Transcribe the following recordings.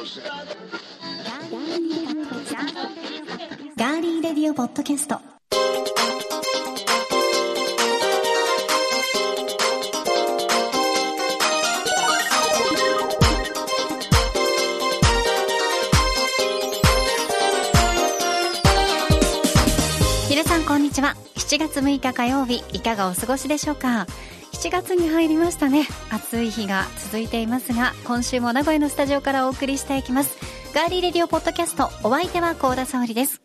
ガーリーレディオポッドキャスト。皆さんこんにちは。7月6日火曜日いかがお過ごしでしょうか？7月に入りましたね。暑い日が続いていますが今週も名古屋のスタジオからお送りしていきます。ガーリーレディオポッドキャストお相手は甲田沙織です。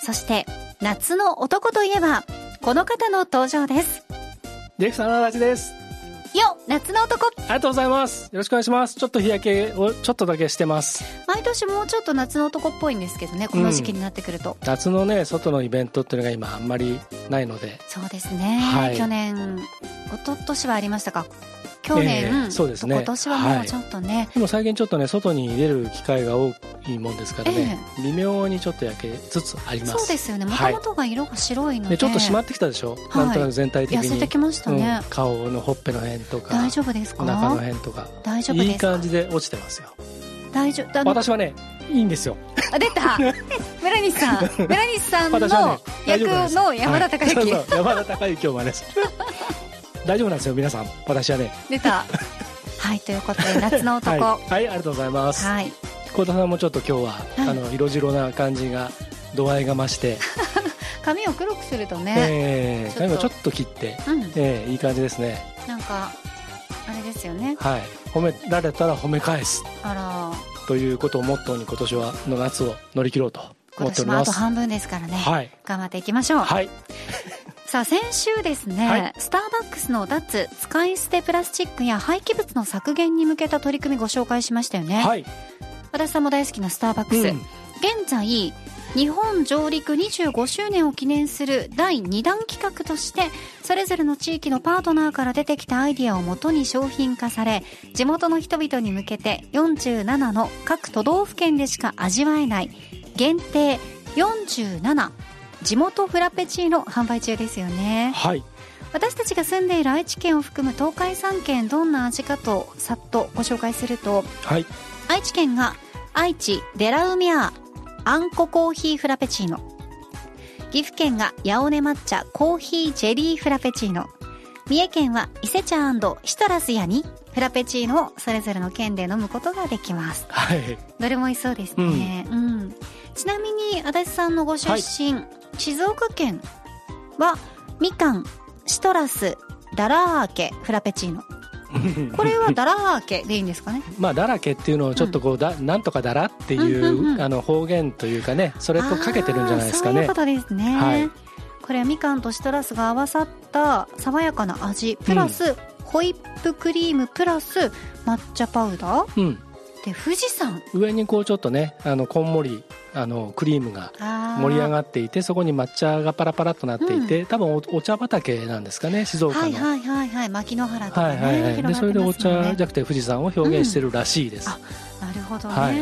そして夏の男といえばこの方の登場です。ディレクターの足立です。よ夏の男ありがとうございます。よろしくお願いします。ちょっと日焼けをちょっとだけしてます。毎年もうちょっと夏の男っぽいんですけどねこの時期になってくると、夏のね、外のイベントっていうのが今あんまりないので。そうですね、はい去年一昨年はありましたか？去年、ええそうですね。今年はもうちょっとね、でも最近ちょっとね、外に出る機会が多いもんですからね、微妙にちょっと焼けつつあります。そうですよね。もとはい。もとが色が白いので、でちょっと締まってきたでしょ、はい。なんとなく全体的に。痩せてきましたね。うん。顔のほっぺの辺とか、大丈夫ですか？お腹の辺とか、大丈夫ですか？いい感じで落ちてますよ。大丈夫。私はね、いいんですよ。あ出た。村西さん。村西さんの役の山田孝之、はい。そうそう。山田孝之を真似する。大丈夫なんですよ、皆さん。私はね。出た。はいということで 夏の男。は、はい。はい、ありがとうございます。い、幸田さんもちょっと今日は、はい。あの色白な感じが度合いが増して、髪を黒くするとね、えー、ちょっと。髪をちょっと切って、うん。えー、いい感じですね。なんかあれですよね。はい、褒められたら褒め返す。あら。ということをモットーに今年はの夏を乗り切ろうと今思ってお年もあります。と半分ですからね、はい、頑張っていきましょう、はい、さあ先週ですね、はい。スターバックスの脱使い捨てプラスチックや廃棄物の削減に向けた取り組みご紹介しましたよね、はい、私さんも大好きなスターバックス、うん。現在日本上陸25周年を記念する第2弾企画としてそれぞれの地域のパートナーから出てきたアイディアをもとに商品化され地元の人々に向けて47の各都道府県でしか味わえない限定47地元フラペチーノ販売中ですよね。はい、私たちが住んでいる愛知県を含む東海3県どんな味かとさっとご紹介するとはい、愛知県が愛知デラウミアーあんこコーヒーフラペチーノ。岐阜県が八尾根抹茶コーヒージェリーフラペチーノ。三重県は伊勢茶シトラスヤにフラペチーノをそれぞれの県で飲むことができます。はい、どれも美味しそうですね、うんちなみに足立さんのご出身、静岡県はみかんシトラスダラーケフラペチーノ。これはダラーケでいいんですかね？まあだらけっていうのをちょっとこう、だなんとかだらっていう,、うんうんうん。あの方言というかねそれとかけてるんじゃないですかね。そういうことですね、はい。これはみかんとシトラスが合わさった爽やかな味プラス、ホイップクリームプラス抹茶パウダー？うんで富士山。上にこうちょっとねあのこんもりあのクリームが盛り上がっていてそこに抹茶がパラパラとなっていて、多分おお茶畑なんですかね静岡の、はいはいはいはい。牧之原とかね、はいはいはい。でそれでお茶じゃゃなくて富士山を表現してるらしいです、あなるほどね、はい。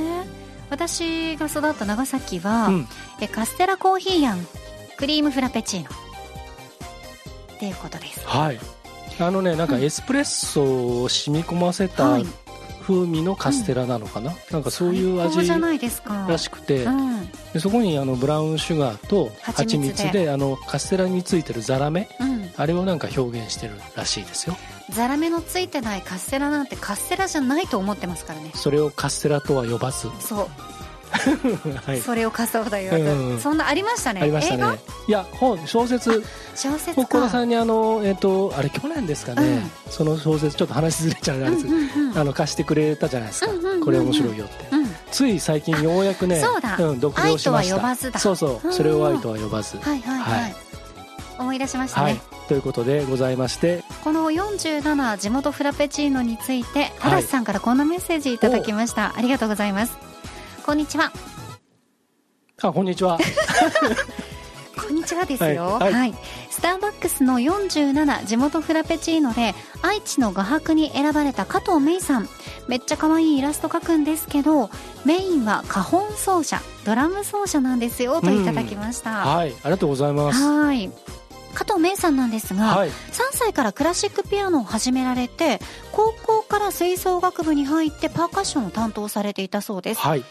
私が育った長崎は、うん。えカステラコーヒーやんクリームフラペチーノ。っていうことです。はい。あのねなんかエスプレッソを染み込ませたはい風味のカステラなのかな、なんかそういう味らしくて、うん。でそこにあのブラウンシュガーと蜂蜂蜜で。蜜であのカステラについてるザラメ？うん、あれをなんか表現してるらしいですよ。ザラメのついてないカステラなんてカステラじゃないと思ってますからね。それをカステラとは呼ばず、そう、はい、それをカステラとは言わず、うんうんそんなありましたね。ありましたね。いや本小説。小説小田さかんにあのえっ、とあれ去年ですかね、うん。その小説ちょっと話しずれちゃうなんですうんうんうんあの貸してくれたじゃないですか、うんうんうんうん。これ面白いよって、うん。つい最近ようやくねそうだ。ん、読愛とは呼ばずだ。そうそう、うんそれを愛とは呼ばず。はいはいはい、はい。思い出しましたね、はい。ということでございまして。この47地元フラペチーノについてはい。嵐さんからこんなメッセージいただきました、ありがとうございますこんにちは。あこんにちは。こんにちはですよ、ははい。いはい。スターバックスの47地元フラペチーノで愛知の画伯に選ばれた加藤芽衣さん。めっちゃ可愛いイラスト描くんですけどメインは花本奏者ドラム奏者なんですよといただきました、はいありがとうございます。はい。加藤芽衣さんなんですが、はい、3歳からクラシックピアノを始められて高校から吹奏楽部に入ってパーカッションを担当されていたそうです、はい、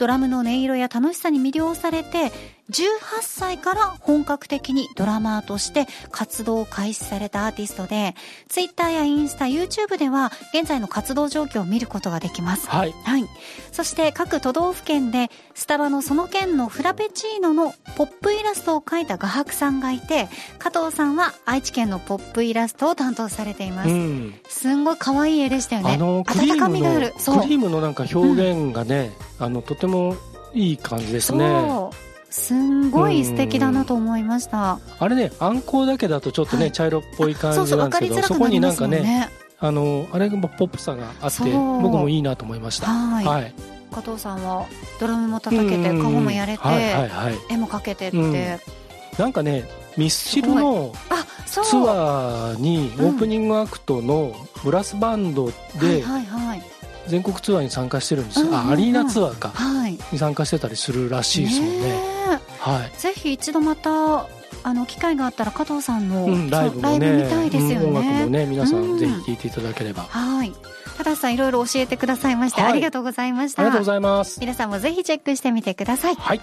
ドラムの音色や楽しさに魅了されて18歳から本格的にドラマーとして活動を開始されたアーティストで、ツイッターやインスタ、YouTube では現在の活動状況を見ることができます。はい。はい。そして各都道府県でスタバのその県のフラペチーノのポップイラストを描いた画伯さんがいて、加藤さんは愛知県のポップイラストを担当されています。うん、すんごい可愛い絵でしたよね。あの、温かみがある。クリームのなんか表現がね、うん、あの、とてもいい感じですね。そうすんごい素敵だなと思いました、あれねあんこだけだとちょっとね、はい、茶色っぽい感じなんですけどそこになんかねあのあれがポップさがあって僕もいいなと思いました。はい、はい、加藤さんはドラムも叩けて顔もやれて、はいはいはい、絵も描けてって、うん、なんかねミスチルのツアーにオープニングアクトのブラスバンドで、全国ツアーに参加してるんですよ、アリーナツアーか、はい、に参加してたりするらしいですもんねはい、ぜひ一度またあの機会があったら加藤さんの、うん、ライブも、ね、見たいですよね、うん、音楽もね皆さんぜひ聴いていただければ、はい。加藤さんいろいろ教えてくださいまして、はい、ありがとうございました。ありがとうございます。皆さんもぜひチェックしてみてください。はい。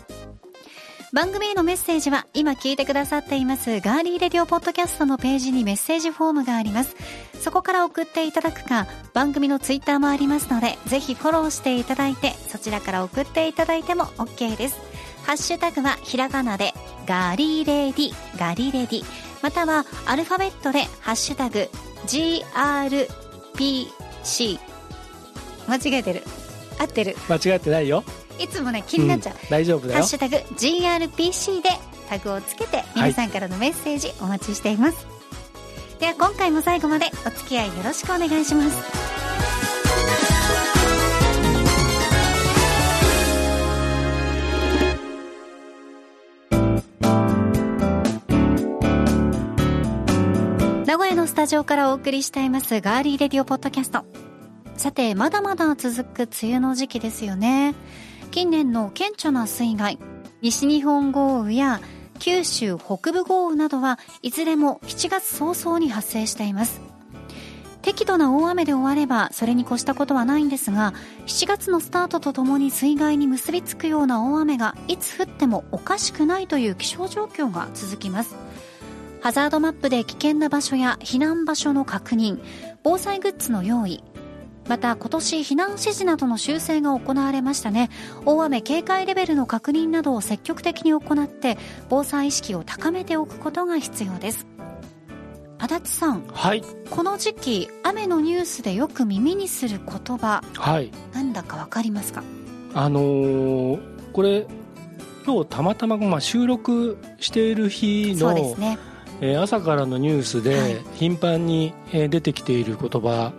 番組へのメッセージは今聞いてくださっていますガーリーレディオポッドキャストのページにメッセージフォームがあります。そこから送っていただくか番組のツイッターもありますのでぜひフォローしていただいてそちらから送っていただいても OK ですハッシュタグはひらがなでガリレディガリレディ。またはアルファベットでハッシュタグ GRPC 間違えてる。合ってる。間違ってないよ。いつもね気になっちゃう、うん、大丈夫だよ。ハッシュタグ GRPC でタグをつけて皆さんからのメッセージお待ちしています、はい、では今回も最後までお付き合いよろしくお願いします名古屋のスタジオからお送りしていますガーリーレディオポッドキャスト。さてまだまだ続く梅雨の時期ですよね。近年の顕著な水害西日本豪雨や九州北部豪雨などはいずれも7月早々に発生しています。適度な大雨で終わればそれに越したことはないんですが7月のスタートとともに水害に結びつくような大雨がいつ降ってもおかしくないという気象状況が続きます。ハザードマップで危険な場所や避難場所の確認防災グッズの用意。また今年避難指示などの修正が行われましたね。大雨警戒レベルの確認などを積極的に行って防災意識を高めておくことが必要です。足立さん、はい、この時期雨のニュースでよく耳にする言葉、はい、なんだか分かりますか？あのー、これ今日たまたま、まあ、収録している日の、ねえー、朝からのニュースで頻繁に、え出てきている言葉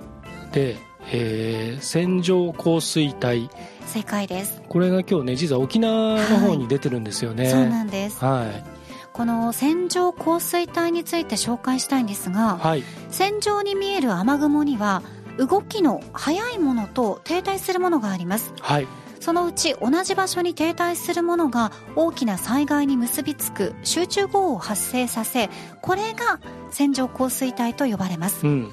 で、えー、線状降水帯。正解です。これが今日ね実は沖縄の方に出てるんですよね、はい、そうなんです。はい。この線状降水帯について紹介したいんですが、はい、線状に見える雨雲には動きの速いものと停滞するものがあります、はい、そのうち同じ場所に停滞するものが大きな災害に結びつく集中豪雨を発生させこれが線状降水帯と呼ばれます、うん。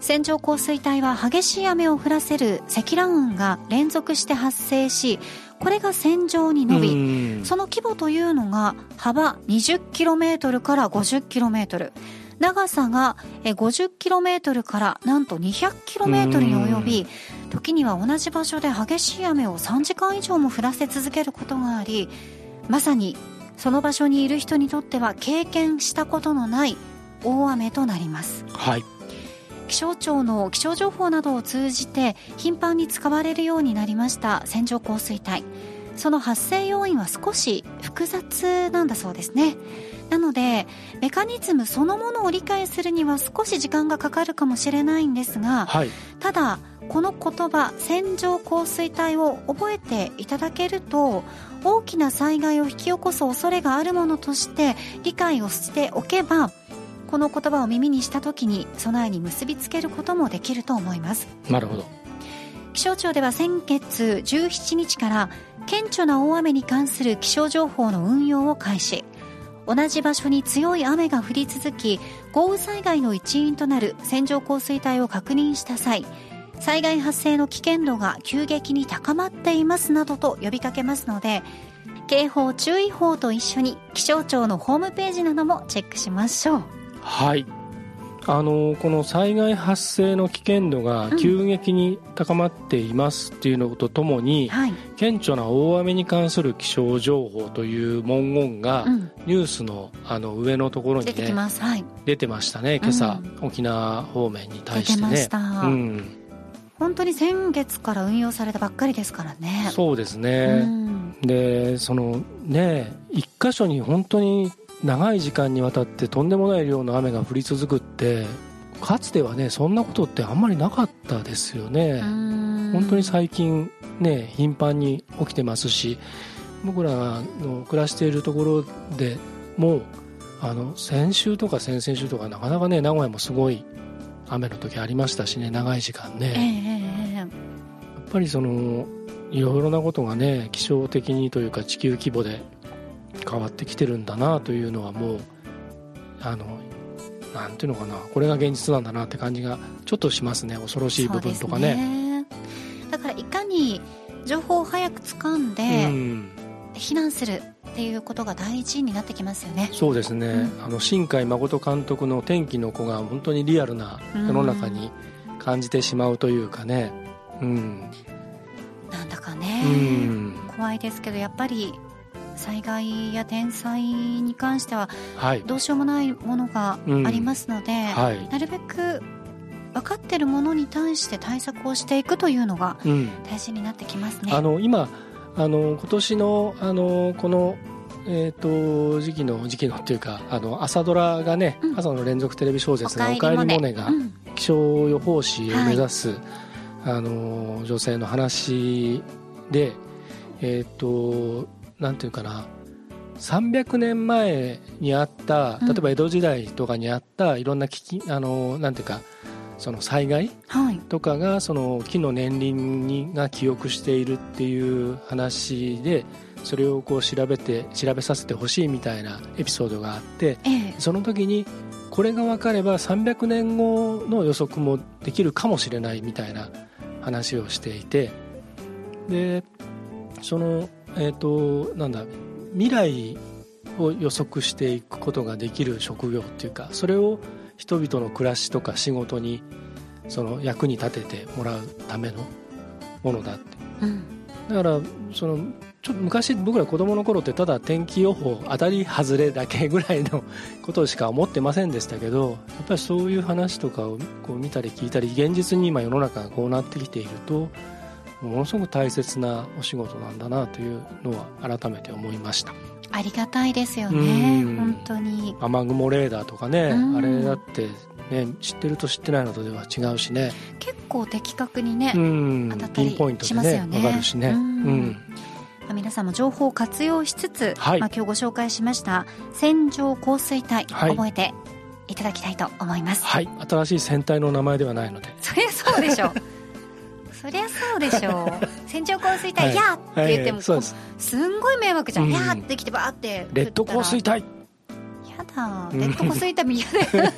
線状降水帯は激しい雨を降らせる積乱雲が連続して発生しこれが線状に伸びその規模というのが幅 20km から 50km 長さが 50km からなんと 200km に及び時には同じ場所で激しい雨を3時間以上も降らせ続けることがありまさにその場所にいる人にとっては経験したことのない大雨となります。はい。気象庁の気象情報などを通じて頻繁に使われるようになりました線状降水帯。その発生要因は少し複雑なんだそうですねなのでメカニズムそのものを理解するには少し時間がかかるかもしれないんですが、はい、ただこの言葉線状降水帯を覚えていただけると大きな災害を引き起こす恐れがあるものとして理解をしておけばこの言葉を耳にした時に備えに結びつけることもできると思います。なるほど。気象庁では先月17日から顕著な大雨に関する気象情報の運用を開始同じ場所に強い雨が降り続き豪雨災害の一因となる線状降水帯を確認した際災害発生の危険度が急激に高まっていますなどと呼びかけますので警報注意報と一緒に気象庁のホームページなどもチェックしましょう。はい。あのこの災害発生の危険度が急激に高まっていますっていうのとともに、うんはい、顕著な大雨に関する気象情報という文言が、ニュースのあの上のところに、ね、出てはい、出てましたね。今朝、うん、沖縄方面に対してね。うん、本当に先月から運用されたばっかりですからね。そうですね、でそのね一箇所に本当に長い時間にわたってとんでもない量の雨が降り続くってかつてはねそんなことってあんまりなかったですよね。本当に最近ね頻繁に起きてますし僕らの暮らしているところでもあの先週とか先々週とかなかなかね名古屋もすごい雨の時ありましたしね長い時間ね、えー、やっぱりそのいろいろなことがね気象的にというか地球規模で変わってきてるんだなというのはもうあのなんていうのかな。これが現実なんだなって感じがちょっとしますね。恐ろしい部分とかね、ね、だからいかに情報を早く掴んで、避難するっていうことが大事になってきますよね。そうですね、うん、あの新海誠監督の「天気の子」が本当にリアルな世の中に感じてしまうというかね。うん、なんだかね、うん、怖いですけどやっぱり災害や天災に関してはどうしようもないものがありますので、うん。はい、なるべく分かっているものに対して対策をしていくというのが大事になってきますね。うん、あの今あの今年のあのこのえーと、時期の時期のっていうかあの朝ドラがね、うん、朝の連続テレビ小説が「おかえりモネ」が気象予報士を目指す、はい、あの女性の話で、えーとなんていうかな。300年前にあった例えば江戸時代とかにあったいろんな危機、あのなんていうかその災害とかがその木の年輪にが記憶しているっていう話でそれをこう調べて調べさせてほしいみたいなエピソードがあって、その時にこれが分かれば300年後の予測もできるかもしれないみたいな話をしていてでそのえっ、ー、となんだ未来を予測していくことができる職業っていうかそれを人々の暮らしとか仕事にその役に立ててもらうためのものだって、うん、だからそのちょっと昔僕ら子供の頃ってただ天気予報当たり外れだけぐらいのことしか思ってませんでしたけどやっぱりそういう話とかをこう見たり聞いたり現実に今世の中がこうなってきているとものすごく大切なお仕事なんだなというのは改めて思いました。ありがたいですよね。本当に。雨雲レーダーとかねあれだってね、知ってると知ってないのとでは違うしね。結構的確にね当たったりしますよね。分かるしね。うん。皆さんも情報を活用しつつ、はい、まあ、今日ご紹介しました線状降水帯、はい、覚えていただきたいと思います。はい。新しい戦隊の名前ではないので。そりゃそうでしょうそりゃそうでしょう。線状降水帯、はい、やーって言っても、はい、す。んごい迷惑じゃん、うん、やーってきてバーって。レッド降水帯。やだレッド降水帯も嫌で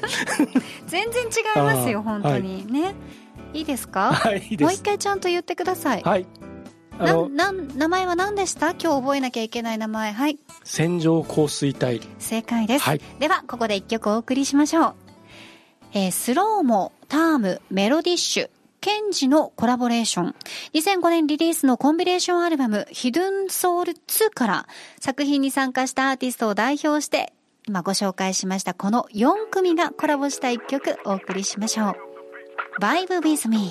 全然違いますよ本当に、ね。いいですか、はい、もう一回ちゃんと言ってください。はい。なな名前は何でした？今日覚えなきゃいけない名前。はい。線状降水帯。正解です、はい、ではここで一曲お送りしましょう、えー、スローモタームメロディッシュケンジのコラボレーション。2005年リリースのコンビネーションアルバム、ヒドゥンソウル2から作品に参加したアーティストを代表して、今ご紹介しましたこの4組がコラボした1曲お送りしましょう。Vibe with me.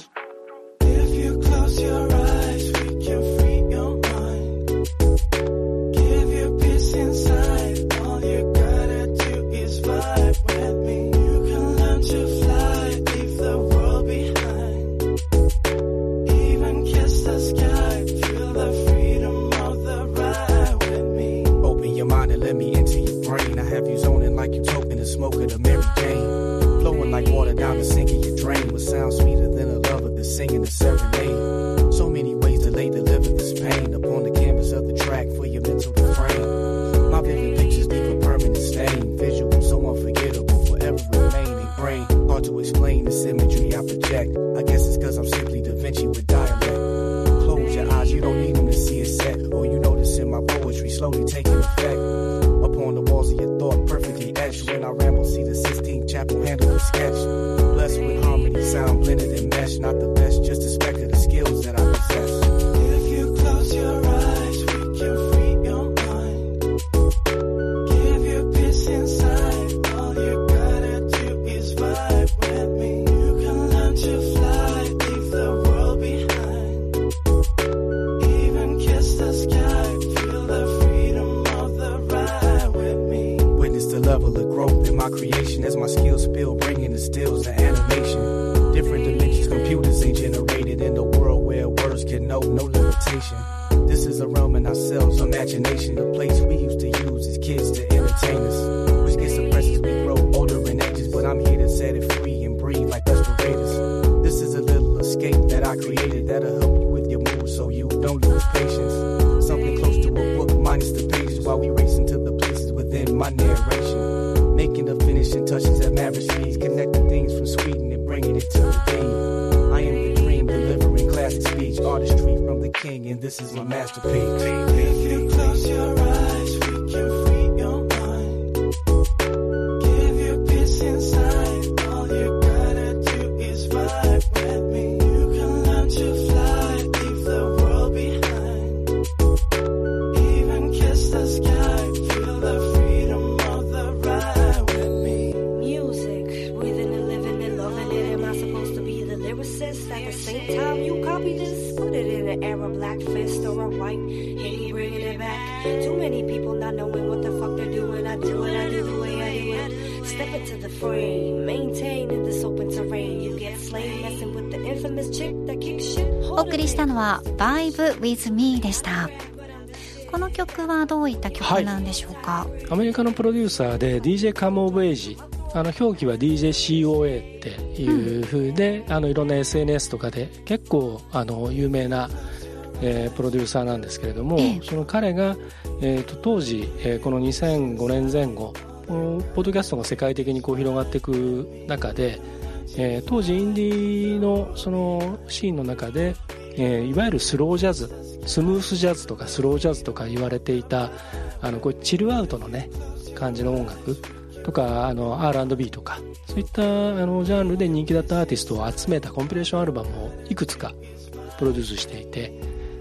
At the same time, you copy this, put it in an era black fist or a white hitty, bringing it back. Too many people not knowing what the fuck they're doing. I do it, I do the way I do it. Step into the frame, maintain in this open terrain. You get slain messing with the infamous chick that kicks shit. お送りしたのは Vibe with Me でしたこの曲はどういった曲なんでしょうか、アメリカのプロデューサーで DJ カムオブエイジあの表記は DJCOA っていう風で、あのいろんな SNS とかで結構あの有名な、えープロデューサーなんですけれども、ええ。その彼が、えーと当時、えーこの2005年前後ポッドキャストが世界的にこう広がっていく中で、えー当時インディーのそのシーンの中で、えーいわゆるスロージャズスムースジャズとかスロージャズとか言われていたあのこうチルアウトのね感じの音楽とかあの R&B とかそういったあのジャンルで人気だったアーティストを集めたコンピレーションアルバムをいくつかプロデュースしていて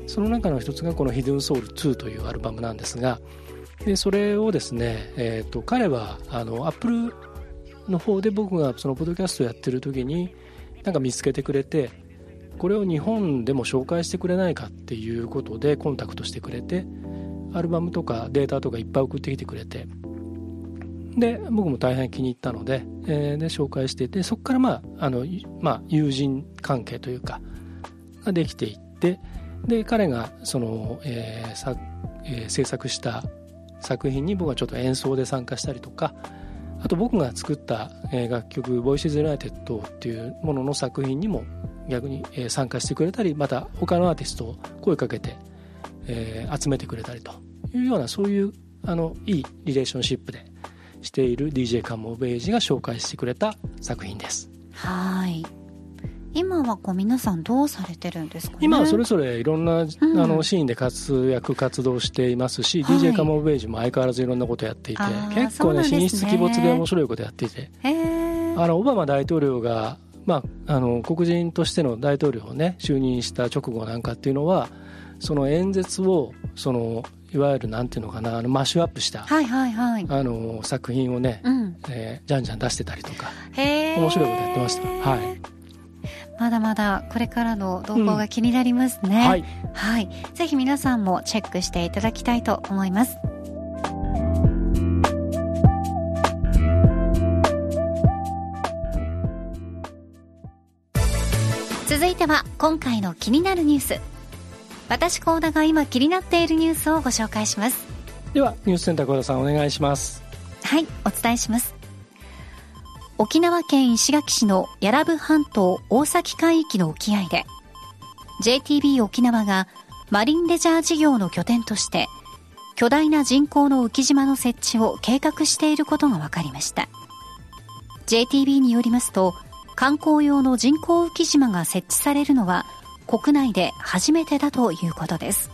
その中の一つがこの「Hidden Soul 2」というアルバムなんですがでそれをですね、えー、と彼はあのアップルの方で僕がそのポッドキャストをやってる時になんか見つけてくれてこれを日本でも紹介してくれないかっていうことでコンタクトしてくれてアルバムとかデータとかいっぱい送ってきてくれてで僕も大変気に入ったので,、えーで紹介していてそこから、まああのまあ、友人関係というかができていってで彼がその、えーさえー制作した作品に僕はちょっと演奏で参加したりとかあと僕が作った、えー楽曲「Voices United」っていうものの作品にも逆に、えー参加してくれたりまた他のアーティストを声かけて、えー集めてくれたりというようなそういうあのいいリレーションシップでしている DJ カモベージが紹介してくれた作品です。はい。今はこう皆さんどうされてるんですかね？今はそれぞれいろんな、ん。あのシーンで活躍活動していますし、はい。DJ カモベージも相変わらずいろんなことやっていて結構ねそうなんですね。神出鬼没で面白いことやっていて。あのオバマ大統領が、まあ、あの黒人としての大統領をね就任した直後なんかっていうのはその演説をそのいわゆるなんていうのかなあのマッシュアップした、はいはいはい。あの作品をね、うん。えーじゃんじゃん出してたりとかへえ面白いことやってました。はい。まだまだこれからの動向が気になりますね、はい。はい。ぜひ皆さんもチェックしていただきたいと思います。続いては今回の気になるニュース。私高田が今気になっているニュースをご紹介します。ではニュースセンター小田さんお願いしますはい、お伝えします。沖縄県石垣市の屋良部半島大崎海域の沖合で、JTB 沖縄がマリンレジャー事業の拠点として、巨大な人工の浮島の設置を計画していることが分かりました。JTB によりますと、観光用の人工浮島が設置されるのは国内で初めてだということです。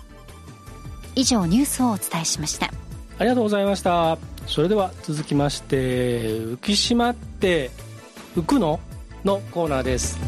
以上ニュースをお伝えしました。ありがとうございました。それでは続きまして浮島って浮くの？のコーナーです。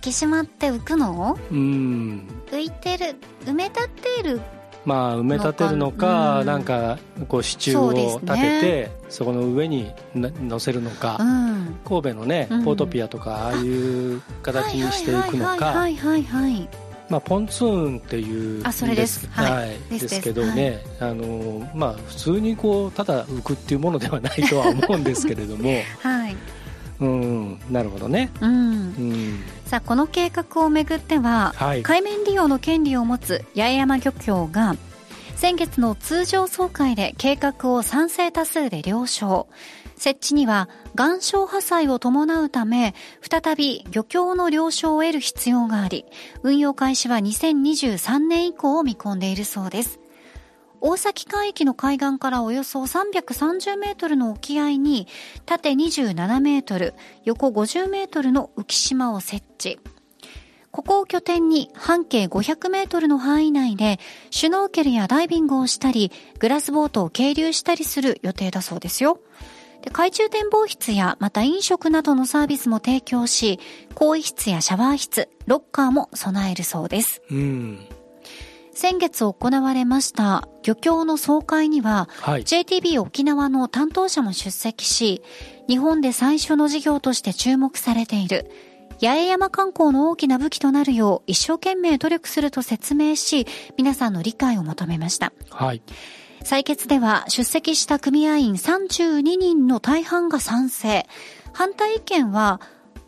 浮島って浮くの？うん。浮いてる埋め立っているまあ埋め立てるのかうんなんかこう支柱を立ててそ,、この上にな乗せるのか、うん。神戸のね、うん。ポートピアとかああいう形にしていくのはいかはいはいはいはいまあポンツーンっていうあそれです。はい。ですです。けどね、あのまあ普通にこうただ浮くっていうものではないとは思うんですけれども。はいうんなるほどね。うん。うん。さあこの計画をめぐっては、はい。海面利用の権利を持つ八重山漁協が先月の通常総会で計画を賛成多数で了承。設置には岩礁破砕を伴うため再び漁協の了承を得る必要があり運用開始は2023年以降を見込んでいるそうです大崎海域の海岸からおよそ330メートルの沖合に縦27メートル、横50メートルの浮島を設置。ここを拠点に半径500メートルの範囲内でシュノーケルやダイビングをしたり、グラスボートを係留したりする予定だそうですよ。で海中展望室やまた飲食などのサービスも提供し、更衣室やシャワー室、ロッカーも備えるそうです。うん先月行われました漁協の総会には、はい JTB 沖縄の担当者も出席し、日本で最初の事業として注目されている、八重山観光の大きな武器となるよう一生懸命努力すると説明し、皆さんの理解を求めました。はい採決では出席した組合員32人の大半が賛成。反対意見は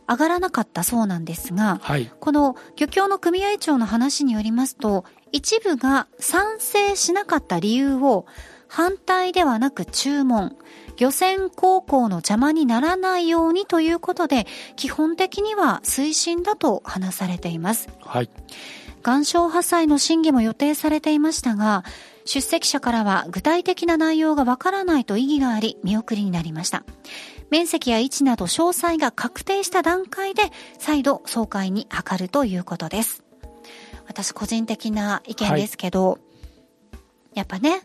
上がらなかったそうなんですが、はいこの漁協の組合長の話によりますと、一部が賛成しなかった理由を反対ではなく注文、漁船航行の邪魔にならないようにということで、基本的には推進だと話されています。はい岩礁破砕の審議も予定されていましたが、出席者からは具体的な内容がわからないと異議があり、見送りになりました。面積や位置など詳細が確定した段階で、再度総会に諮るということです。私個人的な意見ですけど、やっぱね、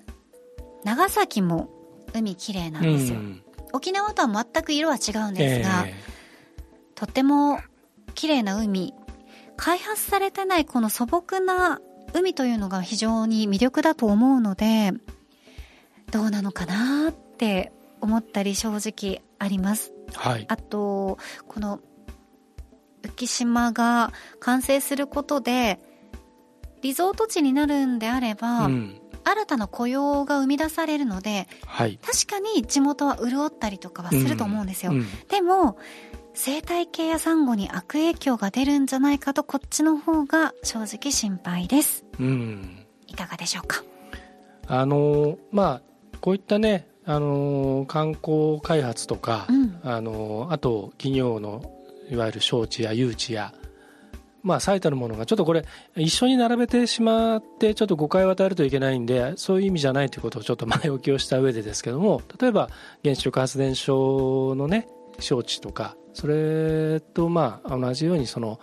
長崎も海綺麗なんですよ。うん。沖縄とは全く色は違うんですが、えとっても綺麗な海開発されてないこの素朴な海というのが非常に魅力だと思うのでどうなのかなって思ったり正直あります。えはい。あとこの浮島が完成することでリゾート地になるんであれば、うん。新たな雇用が生み出されるのではい。確かに地元は潤ったりとかはすると思うんですよ、うん。でも生態系やサンゴに悪影響が出るんじゃないかとこっちの方が正直心配です。うん。いかがでしょうか？あのまあこういったねあの観光開発とか、うん。あのあと企業のいわゆる招致や誘致やまあ最たるものがちょっとこれ一緒に並べてしまってちょっと誤解を与えるといけないんでそういう意味じゃないということをちょっと前置きをした上でですけども例えば原子力発電所のね招致とかそれとまあ同じようにその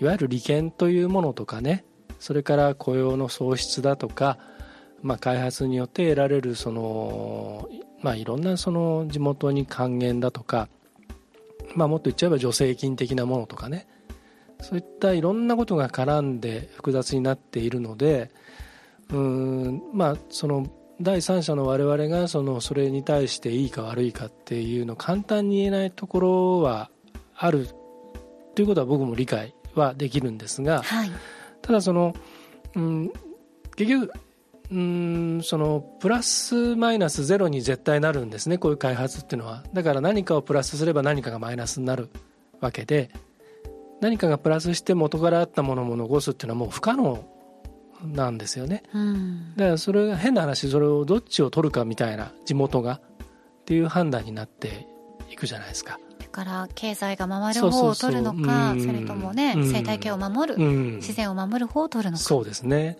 いわゆる利権というものとかねそれから雇用の創出だとか、まあ、開発によって得られるその、まあ、いろんなその地元に還元だとか、まあ、もっと言っちゃえば助成金的なものとかねそういったいろんなことが絡んで複雑になっているのでうーんまあその第三者の我々がそのそれに対していいか悪いかっていうのを簡単に言えないところはあるということは僕も理解はできるんですがはい。ただその、うん、結局うんそのプラスマイナスゼロに絶対なるんですねこういう開発っていうのは。だから何かをプラスすれば何かがマイナスになるわけで何かがプラスして元からあったものも残すっていうのはもう不可能なんですよね。うん。だからそれが変な話それをどっちを取るかみたいな地元がっていう判断になっていくじゃないですか、だから経済が回る方を取るのかうんそれともねうん。生態系を守る、うん、自然を守る方を取るのか。そうですね。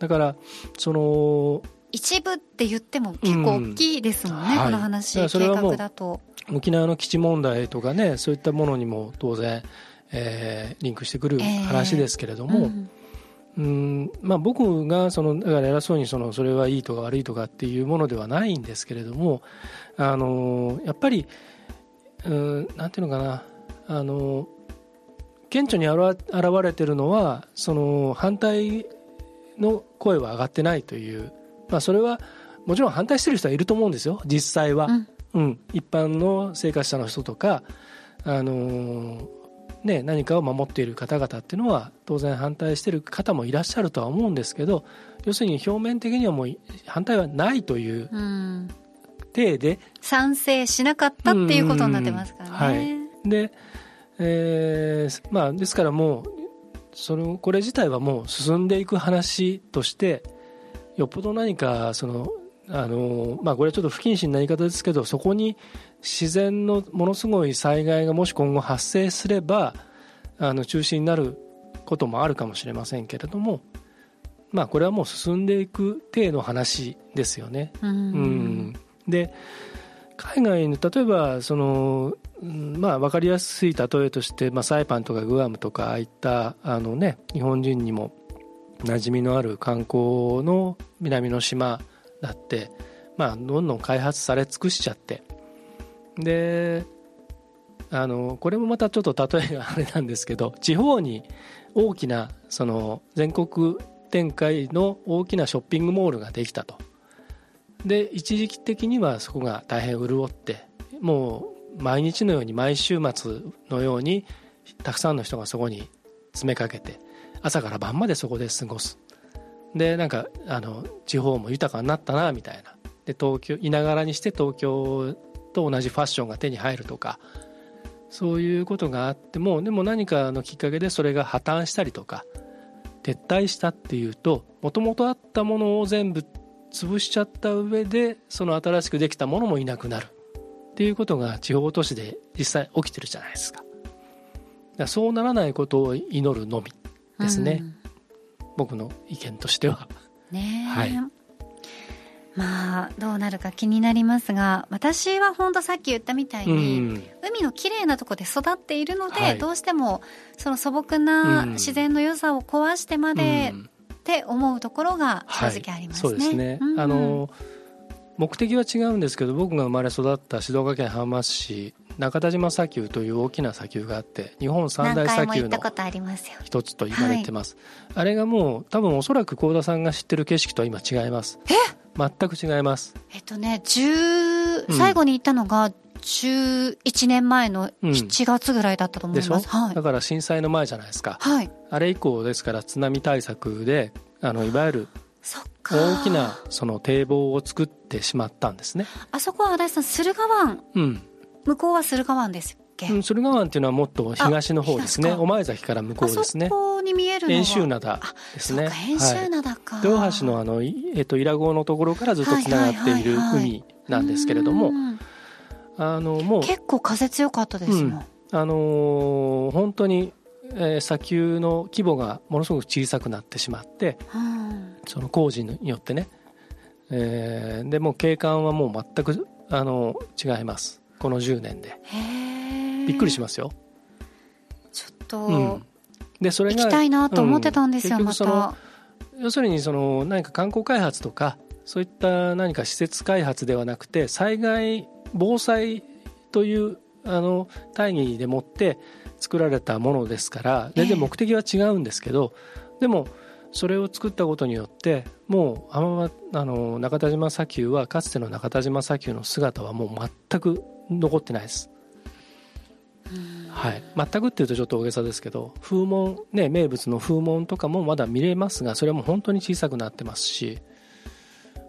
だからその一部って言っても結構大きいですもんね、この話、はもう画だと。沖縄の基地問題とかねそういったものにも当然、えーリンクしてくる話ですけれども、うん。うんまあ、僕がそのだから偉そうにそのそれはいいとか悪いとかっていうものではないんですけれどもあのやっぱりうんなんていうのかなあの顕著に現現れてるのはその反対の声は上がってないという、まあ、それはもちろん反対してる人はいると思うんですよ実際は。うん。うん、一般の生活者の人とか、あのーね、何かを守っている方々っていうのは当然反対している方もいらっしゃるとは思うんですけど要するに表面的にはもう反対はないといううん。体で賛成しなかったっていうことになってますからね、うんはい。でえーまあ、ですからもうそのこれ自体はもう進んでいく話としてよっぽど何かそのあの、まあ、これはちょっと不謹慎な言い方ですけどそこに自然のものすごい災害がもし今後発生すればあの中止になることもあるかもしれませんけれども、まあ、これはもう進んでいく体の話ですよね。うんうんで海外の例えばその、うんまあ、分かりやすい例えとして、まあ、サイパンとかグアムとかああいったあの、ね、日本人にも馴染みのある観光の南の島だって、まあ、どんどん開発され尽くしちゃってであのこれもまたちょっと例えがあれなんですけど 地方に大きなその全国展開の大きなショッピングモールができたと。で一時期的にはそこが大変潤ってもう毎日のように毎週末のようにたくさんの人がそこに詰めかけて朝から晩までそこで過ごすでなんかあの地方も豊かになったなみたいなで東京いながらにして東京と同じファッションが手に入るとかそういうことがあってもでも何かのきっかけでそれが破綻したりとか撤退したっていうともともとあったものを全部潰しちゃった上でその新しくできたものもいなくなる。っていうことが地方都市で実際起きてるじゃないですか。だからそうならないことを祈るのみですね、うん。僕の意見としては。ねえ、はいまあどうなるか気になりますが私は本当さっき言ったみたいに、うん。海の綺麗なとこで育っているので、はい。どうしてもその素朴なうん。自然の良さを壊してまでうん。って思うところが正直ありますね。はい、そうですね、うん。あの目的は違うんですけど僕が生まれ育った静岡県浜松市中田島砂丘という大きな砂丘があって日本三大砂丘の。一つと言われてます、あれがもう多分おそらく幸田さんが知ってる景色とは今違います全く違いますえっとね、10うん最後に行ったのが11年前のうん7月ぐらいだったと思でしょ、います。はいだ。から震災の前じゃないですかはい。あれ以降ですから津波対策であのいわゆる。大きなその堤防を作ってしまったんですねあそこは足立さん、駿河湾、うん向こうは駿河湾ですっけ、うん駿河湾っていうのはもっと東の方ですね。御前崎から向こうですね。あそこに見えるのは。遠州灘ですね。遠州灘か。両端のあの、いえっと、伊良湖のところからずっとつながっているはいはいはいはい海なんですけれども、うんあのもう、結構風強かったですもん。あのー本当に、えー砂丘の規模がものすごく小さくなってしまってうん。その工事によってね、えーでもう景観はもう全く、あの違います。この10年で。へえ。びっくりしますよ、ちょっと、うんでそれが行きたいなと思ってたんですよ、うんまた。要するにその何か観光開発とかそういった何か施設開発ではなくて災害防災というあの大義でもって作られたものですから全然目的は違うんですけど、でもそれを作ったことによってもう浜松あの中田島砂丘はかつての中田島砂丘の姿はもう全く残ってないです。はい、全くっていうとちょっと大げさですけど風紋、ね、名物の風紋とかもまだ見れますがそれはもう本当に小さくなってますし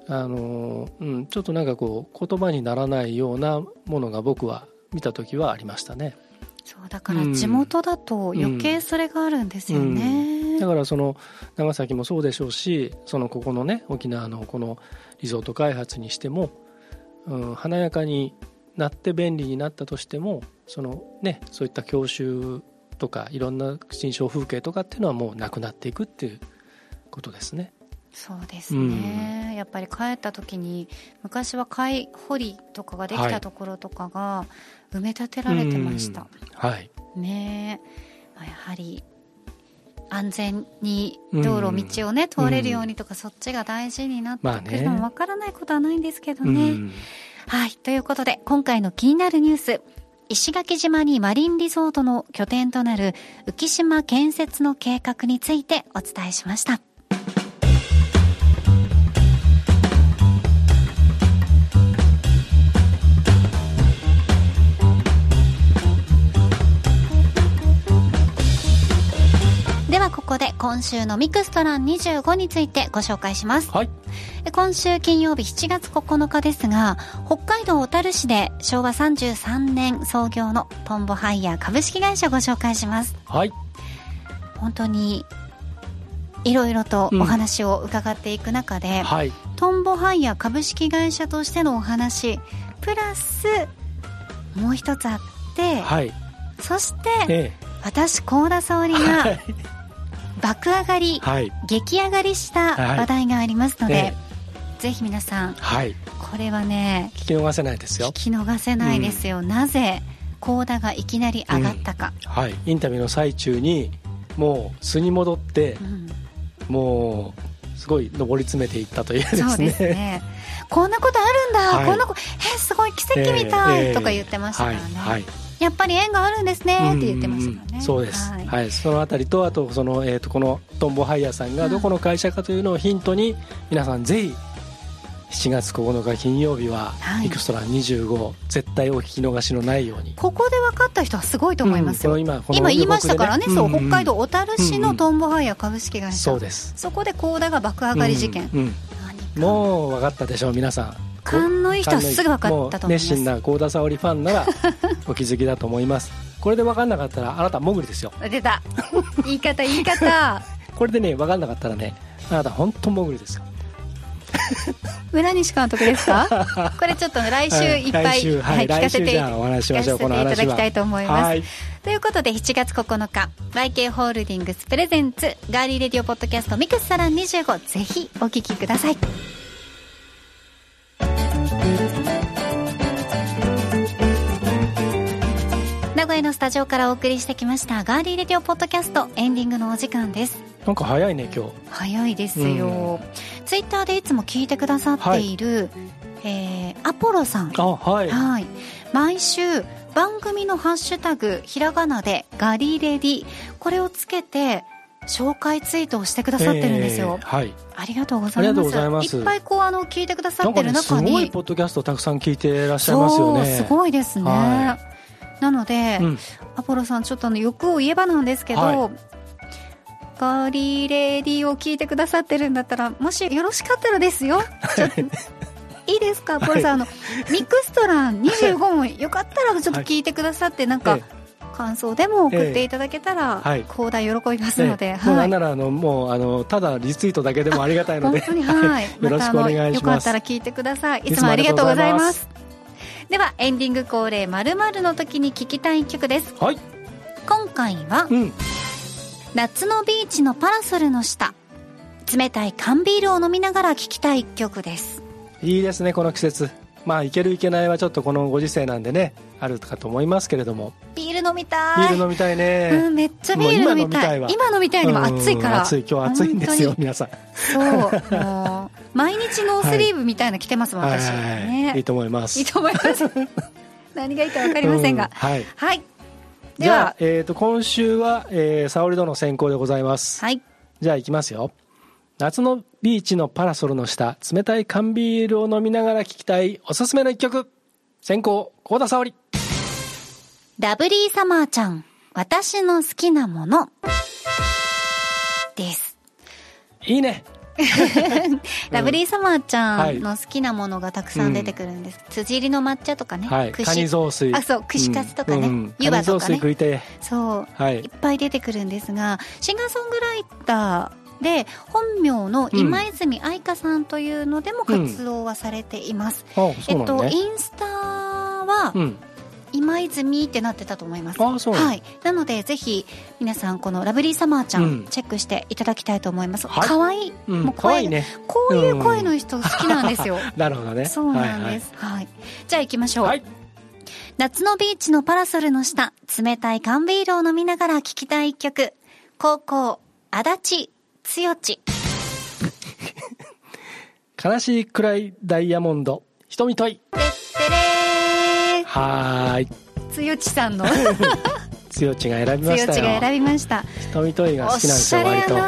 あの、うん、ちょっとなんかこう言葉にならないようなものが僕は見た時はありましたね。そう、だから地元だと余計それがあるんですよね。だからその長崎もそうでしょうしそのここのね沖縄のこのリゾート開発にしても、うん、華やかになって便利になったとしてもそのねそういった教習とかいろんな新象風景とかっていうのはもうなくなっていくっていうことですね。そうですね、やっぱり帰った時に昔は貝掘りとかができたところとかが埋め立てられてました、うん。はい。ね。え、まあ、やはり安全に道路道をね、通れるようにとかそっちが大事になってくるのもわからないことはないんですけどね、うんはい。ということで今回の気になるニュース。石垣島にマリンリゾートの拠点となる浮島建設の計画についてお伝えしました。ではこここで今週のミクストラン25についてご紹介します。はい。今週金曜日7月9日ですが、北海道小樽市で昭和33年創業のトンボハイヤー株式会社をご紹介します。はい。本当に、いろいろとお話を伺っていく中で、はい。トンボハイヤー株式会社としてのお話、プラス、もう一つあって、はい。そして、え私、高田沙織がい爆上がり、はい。激上がりしたはい。話題がありますので、えぜひ皆さん、はい。これはね、聞き逃せないですよ。聞き逃せないですよ。なぜ、高田がいきなり上がったか。はい。インタビューの最中にもう素に戻ってうん。もうすごい上り詰めていったというですね。そうですね。こんなことあるんだ、はい。こんなこと、え、すごい奇跡みたい、ええ。とか言ってましたからね、はい。はいやっぱり縁があるんですねって言ってましたからね。うんそうです、ははい。いそのあたりとあとその、えー、とこのトンボハイヤーさんがどこの会社かというのをヒントに皆さんぜひ7月9日金曜日ははい。エクストラ25絶対お聞き逃しのないように。ここで分かった人はすごいと思いますよ。うん。今今言いましたからね、そう、予告で北海道小樽市のトンボハイヤー株式会社。そうです。そこで高田が爆上がり事件。うんうん。もう分かったでしょう皆さん勘のいい人はすぐ分かったと思います熱心な幸田沙織ファンならお気づきだと思いますこれで分かんなかったらあなたモグリですよ出た。言い方、言い方。これでね分かんなかったらねあなた本当モグリですよ村西監督ですかこれちょっと来週いっぱい、来週はい、聞かせてお話しましょういただきたいと思いますということで7月9日 YK ホールディングスプレゼンツガーリーレディオポッドキャストミクスサラン25ぜひお聞きください名古屋のスタジオからお送りしてきましたガーリーレディオポッドキャストエンディングのお時間ですなんか早いね今日早いですよ、ツイッターでいつも聞いてくださっている、えーアポロさんあはいはい。毎週、番組のハッシュタグ、ひらがなでガリレディ、これをつけて、紹介ツイートをしてくださってるんですよ。えーはいありがとうございます。ありがとうございますいっぱいこう、あの、聞いてくださってるかねすご中に。いポッドキャストたくさん聞いてらっしゃいますよねそう、すごいですね。はなので、うん。アポロさん、ちょっとあの欲を言えばなんですけど、はガリレディを聞いてくださってるんだったら、もしよろしかったらですよ。ちょっといいですか、アポロさん、あの、ミクストラン25もよかったらちょっと聞いてくださって、なんかえ、感想でも送っていただけたら、はい。広大喜びますので、ねもうはないん。ならあのもうあのただリツイートだけでもありがたいので。本当にはい。よろしくお願いします。よかったら聞いてください。いつもありがとうございます。では、エンディング恒例〇〇の時に聞きたい曲です。はい今回は、うん夏のビーチのパラソルの下、冷たい缶ビールを飲みながら聞きたい一曲です。いいですねこの季節まあいけるいけないはちょっとこのご時世なんでねあるかと思いますけれどもビール飲みたい。ビール飲みたいね、うん、めっちゃビール飲みたい。今飲みたいにも暑いから。うん暑い今日暑いんですよ本皆さんそう。もう、毎日ノースリーブみたいなの着てますもん、私。はい、いいね。と思いますいいと思います。何がいいかわかりませんが。うんはいはい。でじゃあは、、えー、と今週は、えー、沙織殿先行でございます、はい。じゃあ行きますよ夏のビーチのパラソルの下冷たい缶ビールを飲みながら聴きたいおすすめの一曲先行幸田沙織ラブリーサマーちゃん、私の好きなもの。です。いいね ラブリーサマーちゃはいんの好きなものがたくさん出てくるんです。辻入りの抹茶とかね。はいカニ雑炊あ、そう、串カツとかね。うん湯葉とかね。いてそう。はいいっぱい出てくるんですが、シンガーソングライターで、本名の今泉愛香さんというのでも活動はされています。あえっと、そうなんだね、インスタはう、ん今泉ってなってたと思います。はい。なので、ぜひ、皆さん、このラブリーサマーちゃん、うんチェックしていただきたいと思います。はいかわいい。うんもう声ねこういう声の人好きなんですよ。なるほどね そうなんです。はい、じゃあ行きましょう。夏のビーチのパラソルの下、冷たい缶ビールを飲みながら聴きたい一曲。高校、足立、つよち。悲しい暗いダイヤモンド。瞳とい。てってれー。はーい。つよちさんの、つよちが選びつよちがましたよ。選びました。瞳といが好きなんですよ割と。はい。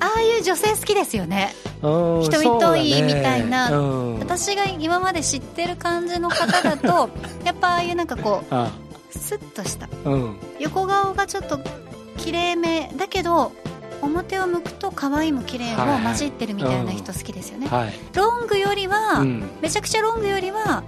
ああいう女性好きですよね。うん瞳といみたいな。うん、私が今まで知ってる感じの方だと、やっぱああいうなんかこあう、スッとした。うん。横顔がちょっと綺麗めだけど表を向くと可愛いも綺麗も混じってるみたいな人好きですよね、はい、ロングよりは、うん。めちゃくちゃロングよりは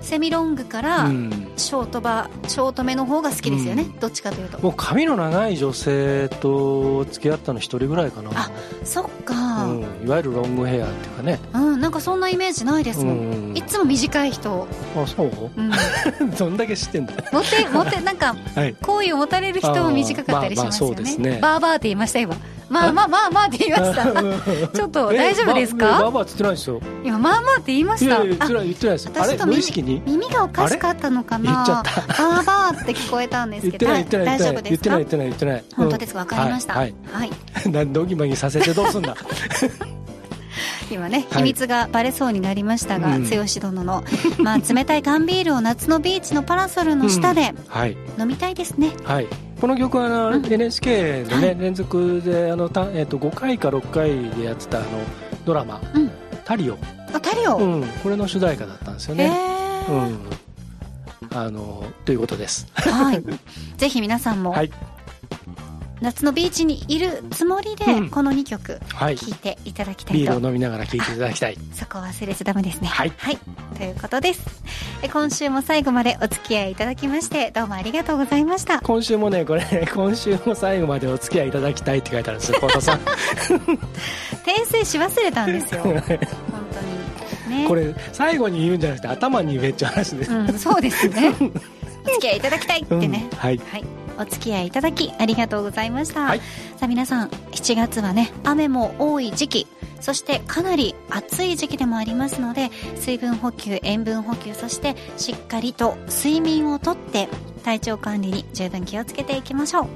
セミロングからうん。ショートバショートめの方が好きですよね、うん。どっちかというと。もう髪の長い女性と付き合ったの一人ぐらいかな。あそっか。うん、いわゆるロングヘアっていうかね。うん、なんかそんなイメージないですもん、うん。いつも短い人、あそう？うん、どんだけ知ってんだ。モテモテなんか はい。好意を持たれる人も短かったりしますよね,、まあまあそうですね。バーバーって言いました今まあまあまあまあって言いました。ちょっと大丈夫ですか？ーバーって言ってないですよ。今まあまあって言いまいした。やいや言ってあない言ってないですあれ？私と耳耳がおかしかったのかな？言っちゃった。バーバーって聞こえたんですけど。だ言ってない大丈夫ですか？言ってない言ってない言ってない。本当ですか？わかりました、はい。はい。は いなんでおぎまぎさせてどうすんだ？今ねはい。秘密がバレそうになりましたが、うん。剛殿の、まあ、冷たい缶ビールを夏のビーチのパラソルの下ではい。飲みたいですね、はいこの曲はあの、うん NHK でね、はい。連続であのた、えっと5回か6回でやってたあのドラマ。うん「タリオ」あタリオ、うん、これの主題歌だったんですよへね、え、うん、あのということです。はい。ぜひ皆さんも、はい。夏のビーチにいるつもりで、うん。この2曲はい。聴いていただきたいと。ビールを飲みながら聴いていただきたい。そこを忘れちゃダメですね。はい。ということです。え今週も最後までお付き合いいただきましてどうもありがとうございました。今週もねこれ 今週も最後までお付き合いいただきたいって書いてあるんですよ 幸田さん。訂正し忘れたんですよ。本当に。ね。これ最後に言うんじゃなくて頭に言えっちゃう話です、うん、そうですね。お付き合いいただきたいってね。うんはい。はい。お付き合いいただきありがとうございました。はい。さあ皆さん、7月はね、雨も多い時期、そしてかなり暑い時期でもありますので、水分補給、塩分補給、そしてしっかりと睡眠をとって、体調管理に十分気をつけていきましょう。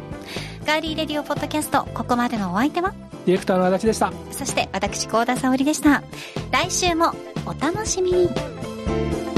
ガーリーレディオポッドキャスト、ここまでのお相手は、ディレクターの足立でしたそして私、高田沙織でした。来週もお楽しみに。